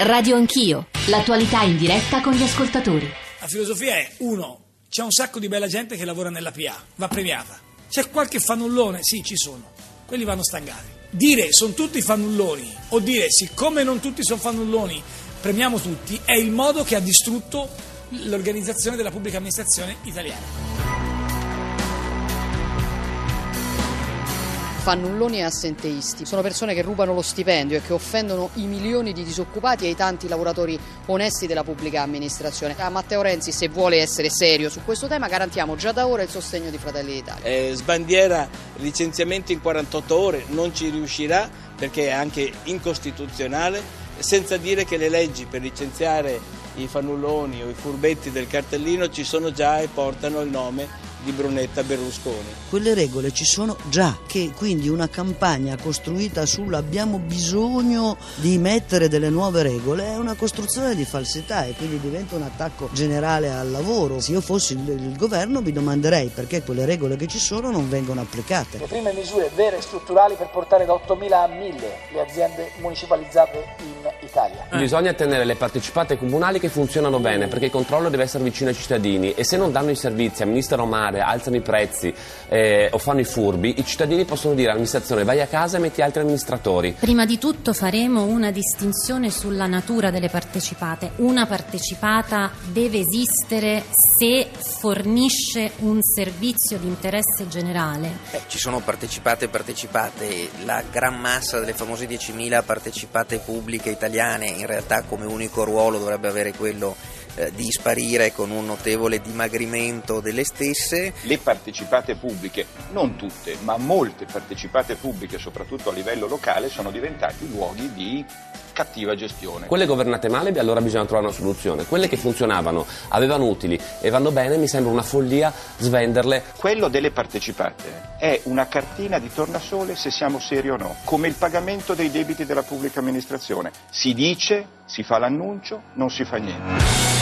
Radio Anch'io, l'attualità in diretta con gli ascoltatori. La filosofia è, uno, c'è un sacco di bella gente che lavora nella PA, va premiata. C'è qualche fannullone? Sì, ci sono. Quelli vanno stangati. Dire sono tutti fannulloni o dire siccome non tutti sono fannulloni, premiamo tutti, è il modo che ha distrutto l'organizzazione della pubblica amministrazione italiana. Fannulloni e assenteisti. Sono persone che rubano lo stipendio e che offendono i milioni di disoccupati e i tanti lavoratori onesti della pubblica amministrazione. A Matteo Renzi, se vuole essere serio su questo tema, garantiamo già da ora il sostegno di Fratelli d'Italia. Eh, sbandiera licenziamenti in 48 ore, non ci riuscirà perché è anche incostituzionale, senza dire che le leggi per licenziare i fannulloni o i furbetti del cartellino ci sono già e portano il nome di Brunetta Berlusconi. Quelle regole ci sono già, che quindi una campagna costruita sull'abbiamo bisogno di mettere delle nuove regole è una costruzione di falsità e quindi diventa un attacco generale al lavoro. Se io fossi il, governo mi domanderei perché quelle regole che ci sono non vengono applicate. Le prime misure vere e strutturali per portare da 8.000 a 1.000 le aziende municipalizzate in Italia. Bisogna tenere le partecipate comunali che funzionano bene perché il controllo deve essere vicino ai cittadini e se non danno i servizi a Ministero Mare alzano i prezzi eh, o fanno i furbi, i cittadini possono dire all'amministrazione vai a casa e metti altri amministratori. Prima di tutto faremo una distinzione sulla natura delle partecipate. Una partecipata deve esistere se fornisce un servizio di interesse generale. Eh, ci sono partecipate e partecipate, la gran massa delle famose 10.000 partecipate pubbliche italiane in realtà come unico ruolo dovrebbe avere quello eh, di sparire con un notevole dimagrimento delle stesse. Le partecipate pubbliche, non tutte, ma molte partecipate pubbliche, soprattutto a livello locale, sono diventate luoghi di cattiva gestione. Quelle governate male, allora bisogna trovare una soluzione. Quelle che funzionavano, avevano utili e vanno bene, mi sembra una follia svenderle. Quello delle partecipate è una cartina di tornasole se siamo seri o no, come il pagamento dei debiti della pubblica amministrazione. Si dice, si fa l'annuncio, non si fa niente.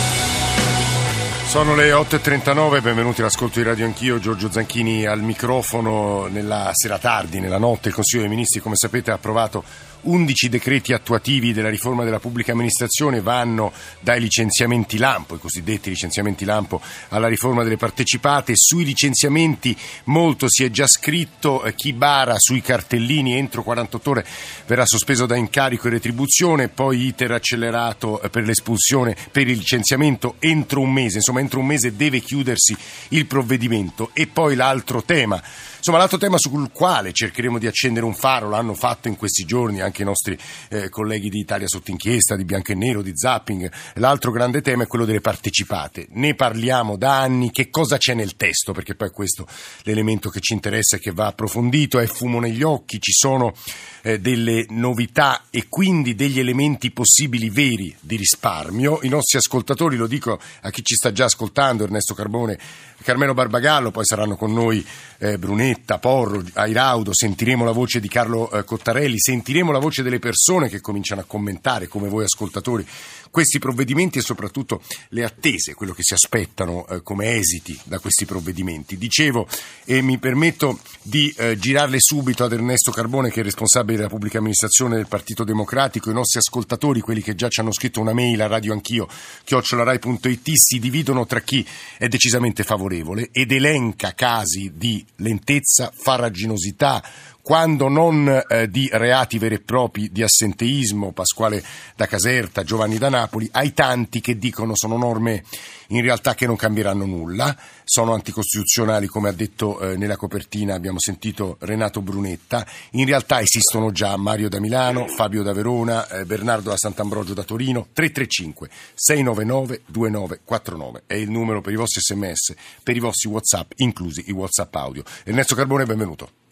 Sono le 8.39, benvenuti all'ascolto di Radio Anch'io, Giorgio Zanchini al microfono. Nella sera tardi, nella notte, il Consiglio dei Ministri, come sapete, ha approvato 11 decreti attuativi della riforma della pubblica amministrazione vanno dai licenziamenti lampo, i cosiddetti licenziamenti lampo, alla riforma delle partecipate. Sui licenziamenti molto si è già scritto, eh, chi bara sui cartellini entro 48 ore verrà sospeso da incarico e retribuzione, poi iter accelerato eh, per l'espulsione, per il licenziamento entro un mese, insomma entro un mese deve chiudersi il provvedimento e poi l'altro tema Insomma, l'altro tema sul quale cercheremo di accendere un faro, l'hanno fatto in questi giorni anche i nostri eh, colleghi di Italia sotto inchiesta, di Bianco e Nero, di Zapping, l'altro grande tema è quello delle partecipate. Ne parliamo da anni, che cosa c'è nel testo? Perché poi questo l'elemento che ci interessa e che va approfondito, è fumo negli occhi, ci sono eh, delle novità e quindi degli elementi possibili veri di risparmio. I nostri ascoltatori, lo dico a chi ci sta già ascoltando, Ernesto Carbone, Carmelo Barbagallo, poi saranno con noi eh, Brunetta, Porro, Airaudo, sentiremo la voce di Carlo eh, Cottarelli, sentiremo la voce delle persone che cominciano a commentare, come voi ascoltatori, questi provvedimenti e soprattutto le attese, quello che si aspettano eh, come esiti da questi provvedimenti. Dicevo, e mi permetto di eh, girarle subito ad Ernesto Carbone, che è responsabile della pubblica amministrazione del Partito Democratico, i nostri ascoltatori, quelli che già ci hanno scritto una mail a radio anch'io, chiocciolarai.it, si dividono tra chi è decisamente favorevole ed elenca casi di lentezza, farraginosità, quando non eh, di reati veri e propri di assenteismo, Pasquale da Caserta, Giovanni da Napoli, ai tanti che dicono sono norme in realtà che non cambieranno nulla, sono anticostituzionali come ha detto eh, nella copertina, abbiamo sentito Renato Brunetta, in realtà esistono già Mario da Milano, Fabio da Verona, eh, Bernardo da Sant'Ambrogio da Torino, 335 699 2949 è il numero per i vostri sms, per i vostri whatsapp, inclusi i whatsapp audio. Ernesto Carbone, benvenuto.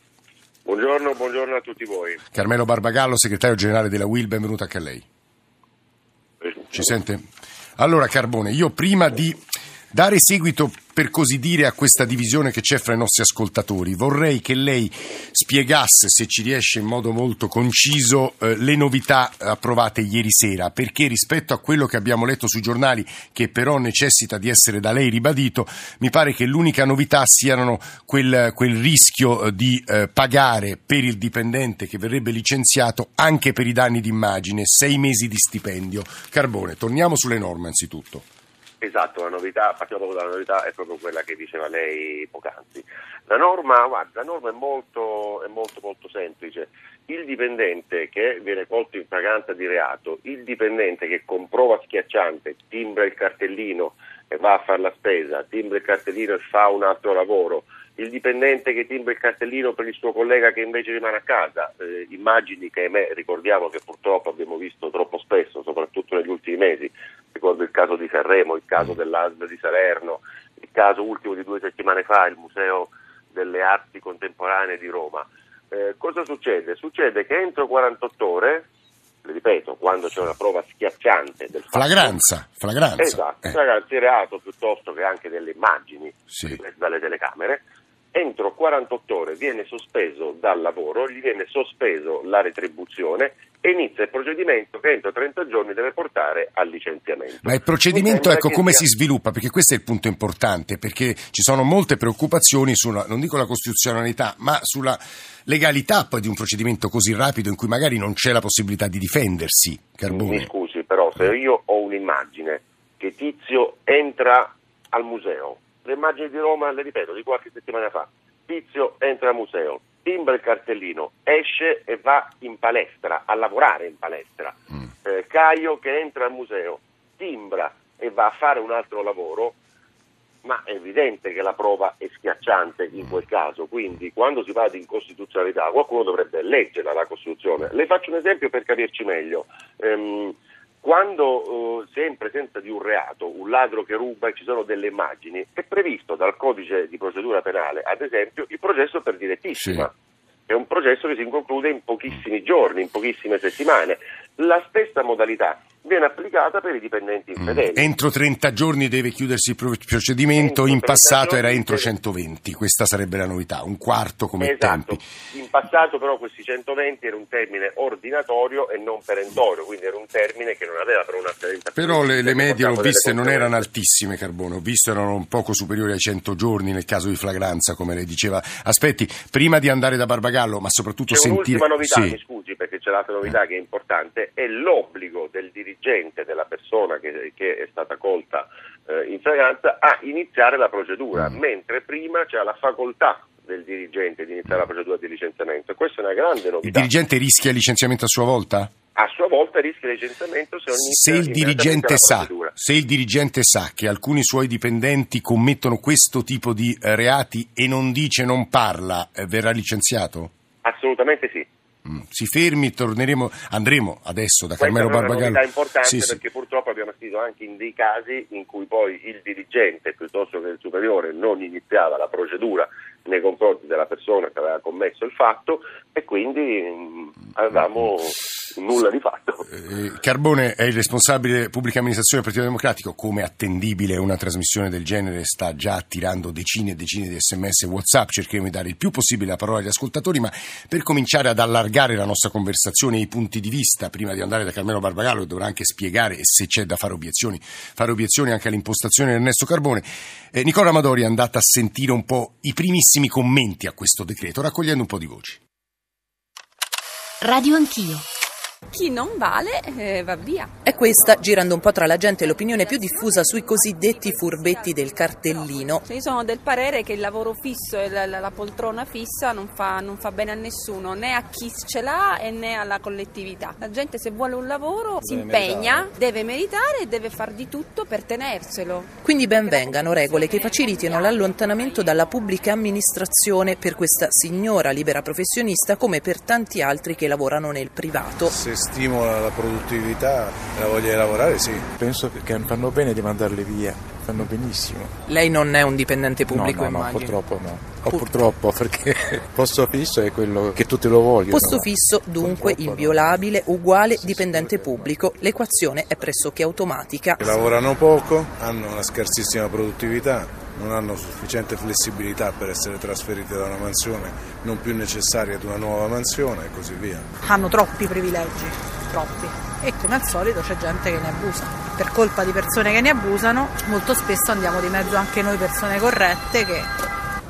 Buongiorno, buongiorno a tutti voi. Carmelo Barbagallo, segretario generale della WIL, benvenuto anche a lei. Ci sente? Allora Carbone, io prima di dare seguito per così dire a questa divisione che c'è fra i nostri ascoltatori. Vorrei che lei spiegasse, se ci riesce in modo molto conciso, eh, le novità approvate ieri sera, perché rispetto a quello che abbiamo letto sui giornali, che però necessita di essere da lei ribadito, mi pare che l'unica novità siano quel, quel rischio eh, di eh, pagare per il dipendente che verrebbe licenziato anche per i danni d'immagine, sei mesi di stipendio. Carbone, torniamo sulle norme anzitutto. Esatto, la novità, partiamo proprio dalla novità, è proprio quella che diceva lei poc'anzi. La norma, guarda, la norma è molto, è molto, molto semplice. Il dipendente che viene colto in fragranza di reato, il dipendente che con prova schiacciante timbra il cartellino e va a fare la spesa, timbra il cartellino e fa un altro lavoro, il dipendente che timbra il cartellino per il suo collega che invece rimane a casa, eh, immagini che me, ricordiamo che purtroppo abbiamo visto troppo spesso, soprattutto negli ultimi mesi, ricordo il caso di Sanremo, il caso dell'ASL di Salerno, il caso ultimo di due settimane fa, il Museo delle Arti Contemporanee di Roma. Eh, cosa succede? Succede che entro 48 ore, ripeto, quando c'è una prova schiacciante del fatto... Flagranza, flagranza. Esatto, eh. flagranza di reato piuttosto che anche delle immagini sì. dalle telecamere, entro 48 ore viene sospeso dal lavoro, gli viene sospeso la retribuzione e inizia il procedimento che entro 30 giorni deve portare al licenziamento. Ma il procedimento, ecco, come sia... si sviluppa? Perché questo è il punto importante, perché ci sono molte preoccupazioni sulla, non dico la costituzionalità, ma sulla legalità poi di un procedimento così rapido in cui magari non c'è la possibilità di difendersi, Carbone. Mi scusi, però se io ho un'immagine che Tizio entra al museo, le immagini di Roma, le ripeto, di qualche settimana fa. Tizio entra al museo, timbra il cartellino, esce e va in palestra, a lavorare in palestra. Mm. Eh, Caio che entra al museo, timbra e va a fare un altro lavoro, ma è evidente che la prova è schiacciante in quel caso, quindi quando si va di incostituzionalità qualcuno dovrebbe leggerla la Costituzione. Le faccio un esempio per capirci meglio. Ehm, quando uh, si è in presenza di un reato, un ladro che ruba e ci sono delle immagini, è previsto dal codice di procedura penale, ad esempio, il processo per direttissima. Sì. È un processo che si conclude in pochissimi giorni, in pochissime settimane. La stessa modalità viene applicata per i dipendenti infedeli. Mm. Entro 30 giorni deve chiudersi il procedimento, in passato era entro 120, questa sarebbe la novità, un quarto come esatto. tempi. In passato però questi 120 era un termine ordinatorio e non perentorio, quindi era un termine che non aveva però una scadenza. Però le, le medie l'ho viste non erano altissime Carbone, ho visto erano un poco superiori ai 100 giorni nel caso di flagranza, come lei diceva. Aspetti, prima di andare da Barbagallo, ma soprattutto C'è sentire... un'ultima novità, sì. mi scusi, perché c'è l'altra novità eh. che è importante, è l'obbligo del dirigente dirigente della persona che, che è stata colta eh, in fragranza a iniziare la procedura, mm. mentre prima c'è la facoltà del dirigente di iniziare la procedura di licenziamento. E questa è una grande novità. Il dirigente rischia il licenziamento a sua volta? A sua volta rischia il licenziamento se, se il dirigente sa, se il dirigente sa che alcuni suoi dipendenti commettono questo tipo di eh, reati e non dice, non parla, eh, verrà licenziato? Assolutamente sì. Mm. Si fermi, torneremo, andremo adesso da Carmelo Barbagallo. È una importante sì, perché sì. purtroppo abbiamo assistito anche in dei casi in cui poi il dirigente piuttosto che il superiore non iniziava la procedura nei confronti della persona che aveva commesso il fatto e quindi mh, avevamo nulla di fatto. Eh, Carbone è il responsabile pubblica amministrazione del Partito Democratico, come attendibile una trasmissione del genere sta già attirando decine e decine di sms e whatsapp, cercheremo di dare il più possibile la parola agli ascoltatori, ma per cominciare ad allargare la nostra conversazione e i punti di vista, prima di andare da Carmelo Barbagallo, che dovrà anche spiegare se c'è da fare obiezioni, fare obiezioni anche all'impostazione di Ernesto Carbone, eh, Nicola Amadori è andata a sentire un po' i primissimi commenti a questo decreto, raccogliendo un po' di voci. Radio Anch'io. Chi non vale eh, va via. È questa, girando un po' tra la gente, l'opinione più diffusa sui cosiddetti furbetti del cartellino. Io sono del parere che il lavoro fisso e la, la, poltrona fissa non fa, non fa, bene a nessuno, né a chi ce l'ha e né alla collettività. La gente se vuole un lavoro deve si impegna, meritare. deve meritare e deve far di tutto per tenerselo. Quindi ben vengano regole che facilitino l'allontanamento dalla pubblica amministrazione per questa signora libera professionista come per tanti altri che lavorano nel privato. Se stimola la produttività e la voglia di lavorare, sì. Penso che fanno bene di mandarli via fanno benissimo. Lei non è un dipendente No, pubblico, no, no, immagino. purtroppo no. O purtroppo perché il posto fisso è quello che tutti lo vogliono. Posto fisso, dunque inviolabile, uguale dipendente pubblico. L'equazione è pressoché automatica. Lavorano poco, hanno una scarsissima produttività, non hanno sufficiente flessibilità per essere trasferiti da una mansione non più necessaria ad una nuova mansione e così via. hanno troppi privilegi, troppi. E come al solito c'è gente che ne abusa. Per colpa di persone che ne abusano, molto spesso andiamo di mezzo anche noi persone corrette che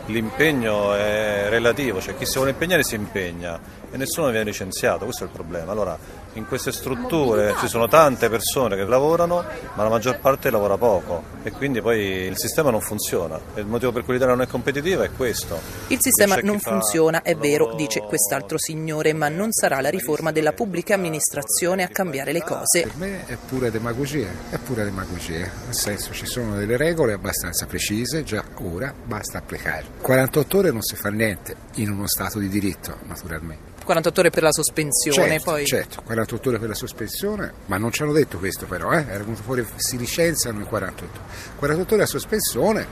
L'impegno è relativo, cioè chi si vuole impegnare si impegna e nessuno viene licenziato, questo è il problema. Allora, in queste strutture ci sono tante persone che lavorano, ma la maggior parte lavora poco e quindi poi il sistema non funziona. E il motivo per cui l'Italia non è competitiva è questo. Il sistema non funziona, è vero, dice quest'altro signore, ma non sarà la riforma della pubblica amministrazione a cambiare le cose. Per me è pura demagogia, è pura demagogia, nel senso ci sono delle regole abbastanza precise, già ora basta applicarle. 48 ore non si fa niente in uno Stato di diritto, naturalmente. 48 ore per la sospensione, Certo, poi certo, 48 ore per la sospensione, ma non ci hanno detto questo però, eh? era venuto fuori, si licenziano in 48 ore. 48 ore a sospensione.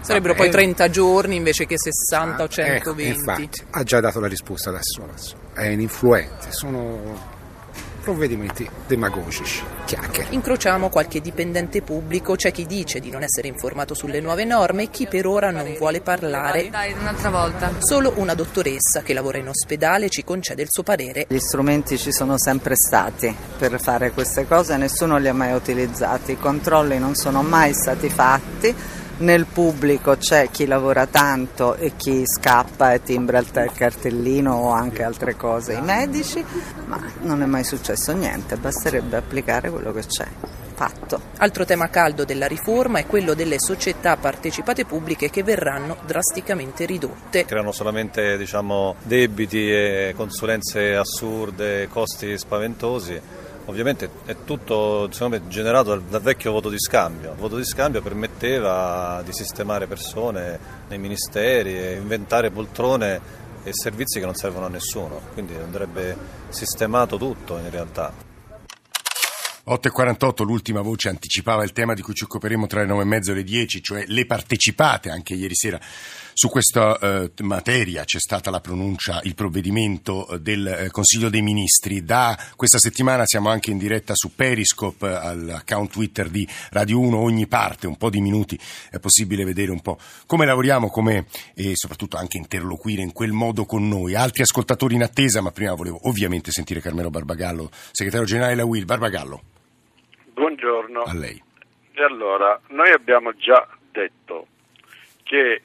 sarebbero va poi bene. 30 giorni invece che 60 o Ecco, 120. infatti, ha già dato la risposta da sola, è ininfluente, sono provvedimenti demagogici, chiacchiere. Incrociamo qualche dipendente pubblico, c'è chi dice di non essere informato sulle nuove norme e chi per ora non vuole parlare. Dai, un'altra volta. Solo una dottoressa che lavora in ospedale ci concede il suo parere. Gli strumenti ci sono sempre stati per fare queste cose, nessuno li ha mai utilizzati, i controlli non sono mai stati fatti. Nel pubblico c'è chi lavora tanto e chi scappa e timbra il te- cartellino o anche altre cose, i medici, ma non è mai successo niente, basterebbe applicare quello che c'è. Fatto. Altro tema caldo della riforma è quello delle società partecipate pubbliche che verranno drasticamente ridotte. Creano solamente diciamo, debiti e consulenze assurde, costi spaventosi. Ovviamente è tutto me, generato dal, dal vecchio voto di scambio. Il voto di scambio permetteva di sistemare persone nei ministeri e inventare poltrone e servizi che non servono a nessuno. Quindi andrebbe sistemato tutto in realtà. 8.48, l'ultima voce anticipava il tema di cui ci occuperemo tra le 9 e mezzo e le 10, cioè le partecipate anche ieri sera. Su questa eh, materia c'è stata la pronuncia, il provvedimento eh, del eh, Consiglio dei Ministri. Da questa settimana siamo anche in diretta su Periscope, eh, all'account Twitter di Radio 1, ogni parte, un po' di minuti, è possibile vedere un po' come lavoriamo, come e soprattutto anche interloquire in quel modo con noi. Altri ascoltatori in attesa, ma prima volevo ovviamente sentire Carmelo Barbagallo, segretario generale della UIL. Barbagallo. Buongiorno. A lei. E allora, noi abbiamo già detto che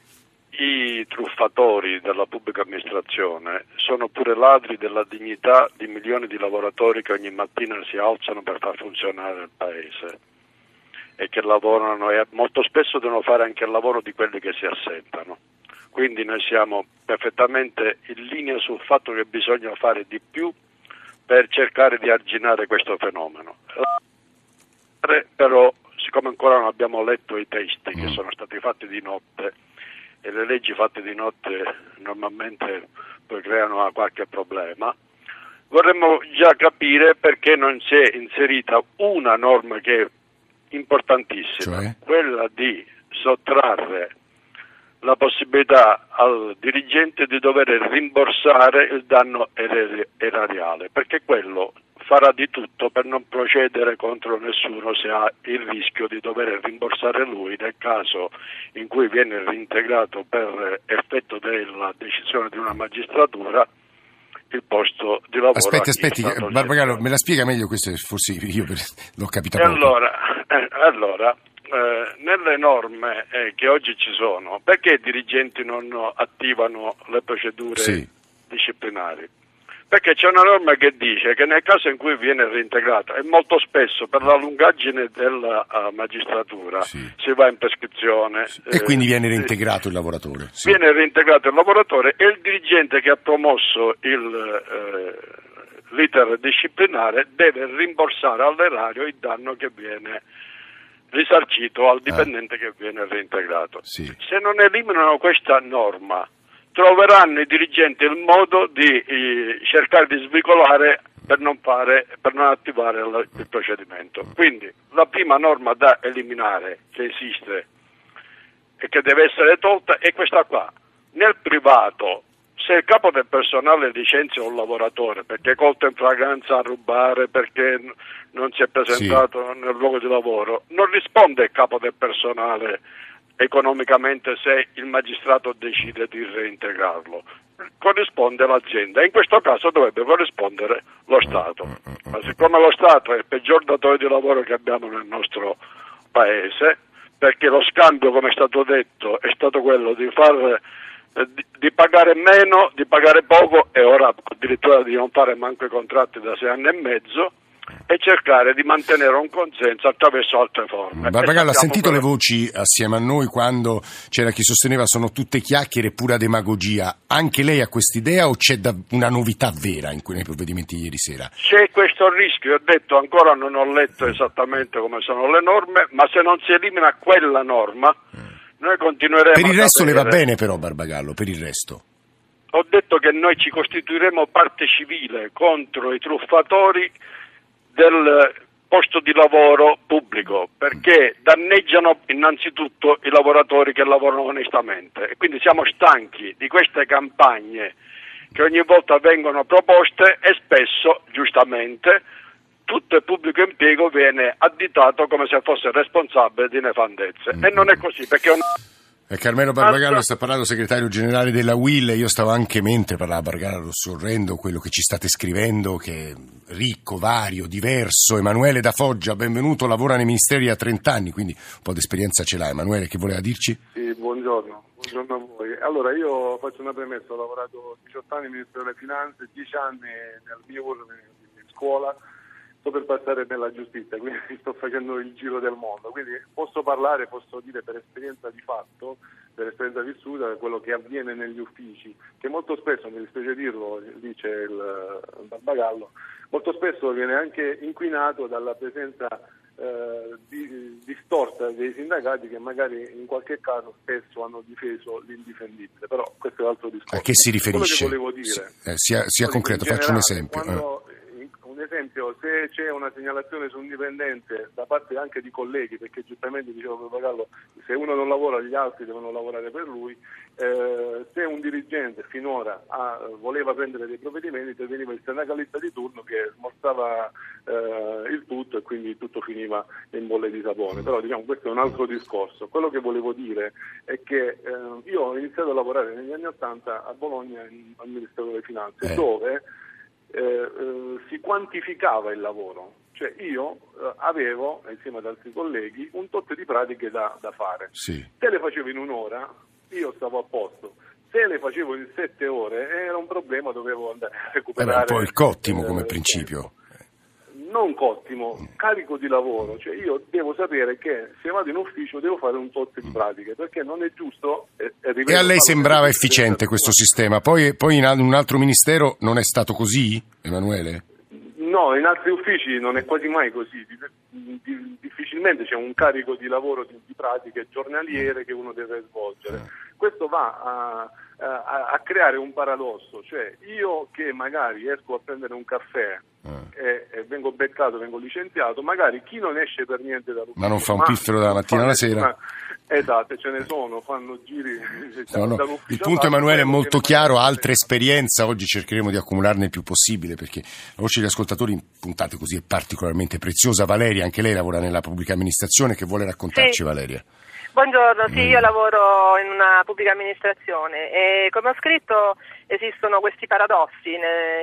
i truffatori della pubblica amministrazione sono pure ladri della dignità di milioni di lavoratori che ogni mattina si alzano per far funzionare il paese e che lavorano e molto spesso devono fare anche il lavoro di quelli che si assentano. Quindi noi siamo perfettamente in linea sul fatto che bisogna fare di più per cercare di arginare questo fenomeno. Però, siccome ancora non abbiamo letto i testi che sono stati fatti di notte e le leggi fatte di notte normalmente poi creano qualche problema, vorremmo già capire perché non si è inserita una norma che è importantissima, quella di sottrarre la possibilità al dirigente di dover rimborsare il danno erariale, perché quello farà di tutto per non procedere contro nessuno se ha il rischio di dover rimborsare lui nel caso in cui viene reintegrato per effetto della decisione di una magistratura il posto di lavoro. Aspetti, aspetti, Barbagallo, me la spiega meglio questo, forse io l'ho capita E poco. allora, eh, allora eh, nelle norme eh, che oggi ci sono, perché i dirigenti non attivano le procedure Sì. disciplinari? Perché c'è una norma che dice che nel caso in cui viene reintegrato, e molto spesso per la lungaggine della eh, magistratura si va in prescrizione. E eh, quindi viene sì. reintegrato il lavoratore. sì. Viene reintegrato il lavoratore e il dirigente che ha promosso il, eh, l'iter disciplinare deve rimborsare all'erario il danno che viene risarcito al dipendente che viene reintegrato. Se non eliminano questa norma, troveranno i dirigenti il modo di eh, cercare di svicolare per non, fare, per non attivare il, il procedimento. Quindi la prima norma da eliminare che esiste e che deve essere tolta è questa qua. Nel privato, se il capo del personale licenzia un lavoratore perché è colto in fragranza a rubare, perché non si è presentato nel luogo di lavoro, non risponde il capo del personale economicamente se il magistrato decide di reintegrarlo. Corrisponde l'azienda in questo caso dovrebbe corrispondere lo Stato. Ma siccome lo Stato è il peggior datore di lavoro che abbiamo nel nostro paese, perché lo scambio, come è stato detto, è stato quello di far eh, di, di pagare meno, di pagare poco e ora addirittura di non fare manco i contratti da sei anni e mezzo e cercare di mantenere un consenso attraverso altre forme. Barbagallo ha sentito le quello- voci assieme a noi quando c'era chi sosteneva sono tutte chiacchiere e pura demagogia. Anche lei ha quest'idea o c'è una novità vera in que- nei provvedimenti di ieri sera? C'è questo rischio, ho detto ancora non ho letto esattamente come sono le norme, ma se non si elimina quella norma, noi continueremo Per il resto le va bene però Barbagallo, per il resto. Ho detto che noi ci costituiremo parte civile contro i truffatori del posto di lavoro pubblico perché danneggiano innanzitutto i lavoratori che lavorano onestamente. E quindi siamo stanchi di queste campagne che ogni volta vengono proposte e spesso, giustamente, tutto il pubblico impiego viene additato come se fosse responsabile di nefandezze. E non è così perché è un... Carmelo Barbagallo sta parlando, segretario generale della WIL, io stavo anche mentre parlava Barbagallo sorrendo quello che ci state scrivendo, che è ricco, vario, diverso. Emanuele da Foggia, benvenuto, lavora nei ministeri da 30 anni, quindi un po' di esperienza ce l'ha. Emanuele, che voleva dirci? Sì, buongiorno. buongiorno a voi. Allora, io faccio una premessa, ho lavorato 18 anni nel Ministero delle Finanze, 10 anni nel MIUR, in scuola, sto per passare nella giustizia, quindi sto facendo il giro del mondo, quindi posso parlare, posso dire per esperienza di fatto, per esperienza vissuta, quello che avviene negli uffici, che molto spesso, mi dispiace dirlo, dice il eh, Barbagallo, molto spesso viene anche inquinato dalla presenza eh, di- distorta dei sindacati che magari in qualche caso spesso hanno difeso l'indifendibile, però questo è un altro discorso. A che si riferisce? Quello che volevo dire. Eh, sia, sia concreto, faccio un esempio. quando- un esempio, se c'è una segnalazione su un dipendente da parte anche di colleghi, perché giustamente diceva Papagallo, se uno non lavora gli altri devono lavorare per lui, eh, se un dirigente finora ha- voleva prendere dei provvedimenti interveniva il sindacalista di turno che smorzava eh, il tutto e quindi tutto finiva in bolle di sapone. Però diciamo questo è un altro discorso. Quello che volevo dire è che eh, io ho iniziato a lavorare negli anni Ottanta a Bologna in- al Ministero delle Finanze, dove eh, eh, si quantificava il lavoro. Cioè io eh, avevo, insieme ad altri colleghi, un tot di pratiche da, da fare. Sì. Se le facevo in un'ora, io stavo a posto. Se le facevo in sette ore, era un problema, dovevo andare a recuperare. un po' il cottimo eh, come principio. Non cottimo, carico di lavoro, cioè io devo sapere che se vado in ufficio devo fare un tot di pratiche, perché non è giusto... E, E a lei sembrava efficiente questo sistema, poi, poi in un altro ministero non è stato così, Emanuele? No, in altri uffici non è quasi mai così, Di- di- difficilmente c'è un carico di lavoro di, di pratiche giornaliere che uno deve svolgere. Questo va a, a- a creare un paradosso, cioè io che magari esco a prendere un caffè e, e vengo beccato, vengo licenziato, magari chi non esce per niente dall'ufficio... Ma non fa un piffero dalla mattina alla sera? Esatto, ce ne sono, fanno giri No, no. dall'ufficio Il punto Emanuele è molto chiaro, altra esperienza, oggi cercheremo di accumularne il più possibile perché la voce degli ascoltatori in puntate così è particolarmente preziosa. Valeria, anche lei lavora nella pubblica amministrazione, che vuole raccontarci Sì. Valeria? Buongiorno, sì, Mm. io lavoro in una pubblica amministrazione e come ho scritto esistono questi paradossi.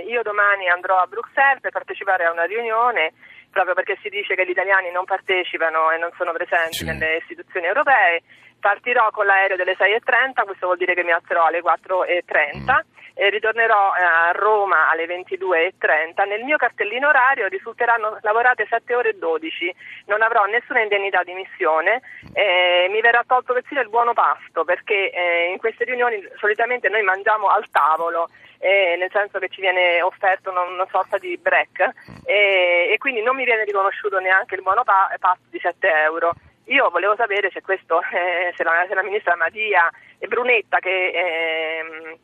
Io domani andrò a Bruxelles per partecipare a una riunione proprio perché si dice che gli italiani non partecipano e non sono presenti nelle istituzioni europee. Partirò con l'aereo delle 6.30, questo vuol dire che mi alzerò alle 4.30 e ritornerò eh, a Roma alle 22.30. Nel mio cartellino orario risulteranno lavorate 7 ore e 12, non avrò nessuna indennità di missione, eh, mi verrà tolto persino il buono pasto perché eh, in queste riunioni solitamente noi mangiamo al tavolo. eh, nel senso che ci viene offerto una, una sorta di break eh, e quindi non mi viene riconosciuto neanche il buono pa- pasto di 7 euro. Io volevo sapere se questo, eh, se, la, se la ministra Madia e Brunetta che ehm,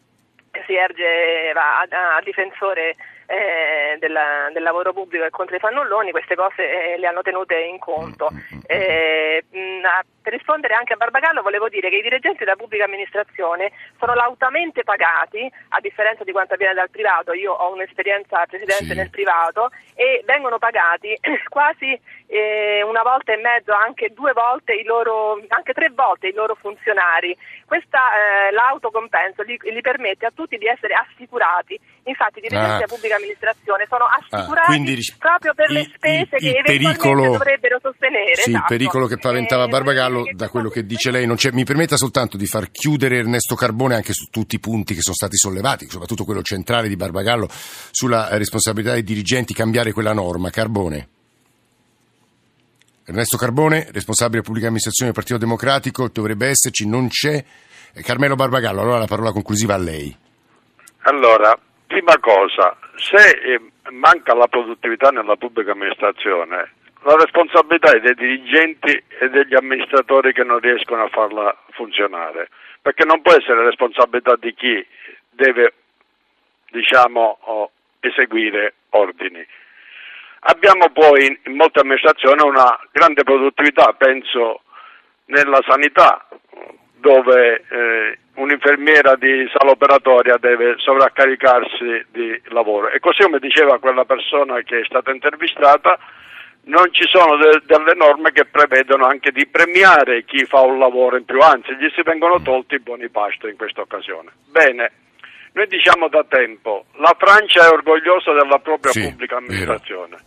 si erge a, a difensore eh, della, del lavoro pubblico e contro i fannulloni, queste cose eh, le hanno tenute in conto. Eh, mh, per rispondere anche a Barbagallo volevo dire che i dirigenti della pubblica amministrazione sono lautamente pagati, a differenza di quanto avviene dal privato, io ho un'esperienza precedente Sì. nel privato, e vengono pagati quasi eh, una volta e mezzo, anche due volte i loro, anche tre volte i loro funzionari. Questa, eh, l'autocompenso gli, gli permette a tutti di essere assicurati. Infatti i dirigenti Ah. della pubblica amministrazione sono assicurati Ah, quindi proprio per le il- spese il- che il eventualmente pericolo- dovrebbero sostenere. Sì, il esatto. pericolo che paventava Barbagallo, da quello che dice lei, non c'è. Mi permetta soltanto di far chiudere Ernesto Carbone anche su tutti i punti che sono stati sollevati, soprattutto quello centrale di Barbagallo sulla eh, responsabilità dei dirigenti cambiare quella norma. Carbone. Ernesto Carbone, responsabile pubblica amministrazione del Partito Democratico, dovrebbe esserci, non c'è. Eh, Carmelo Barbagallo, allora la parola conclusiva a lei. Allora, prima cosa, se eh, manca la produttività nella pubblica amministrazione, la responsabilità è dei dirigenti e degli amministratori che non riescono a farla funzionare, perché non può essere responsabilità di chi deve, diciamo, eseguire ordini. Abbiamo poi in molte amministrazioni una grande produttività, penso nella sanità, dove eh, un'infermiera di sala operatoria deve sovraccaricarsi di lavoro. E così come diceva quella persona che è stata intervistata, non ci sono de- delle norme che prevedono anche di premiare chi fa un lavoro in più, anzi gli si vengono tolti i buoni pasto in questa occasione. Bene, noi diciamo da tempo, la Francia è orgogliosa della propria Sì, pubblica amministrazione,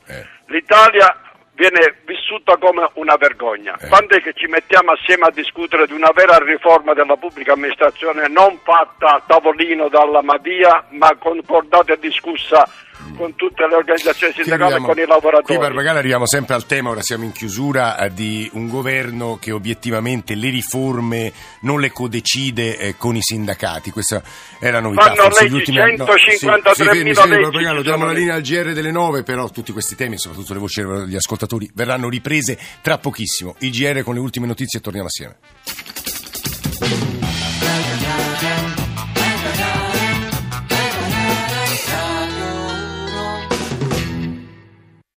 l'Italia viene vissuta come una vergogna. Quando è che ci mettiamo assieme a discutere di una vera riforma della pubblica amministrazione non fatta a tavolino dalla Madia, ma concordata e discussa con tutte le organizzazioni sindacali e con i lavoratori? Qui Barbagallo arriviamo sempre al tema, ora siamo in chiusura, eh, di un governo che obiettivamente le riforme non le codecide eh, con i sindacati. Questa è la novità. Fanno Forse leggi, gli ultimi anni- 153.000 sì, sì, fermi, fermi, leggi diamo la linea al GR delle 9, però tutti questi temi, soprattutto le voci degli ascoltatori, verranno riprese tra pochissimo. Il GR con le ultime notizie e torniamo assieme.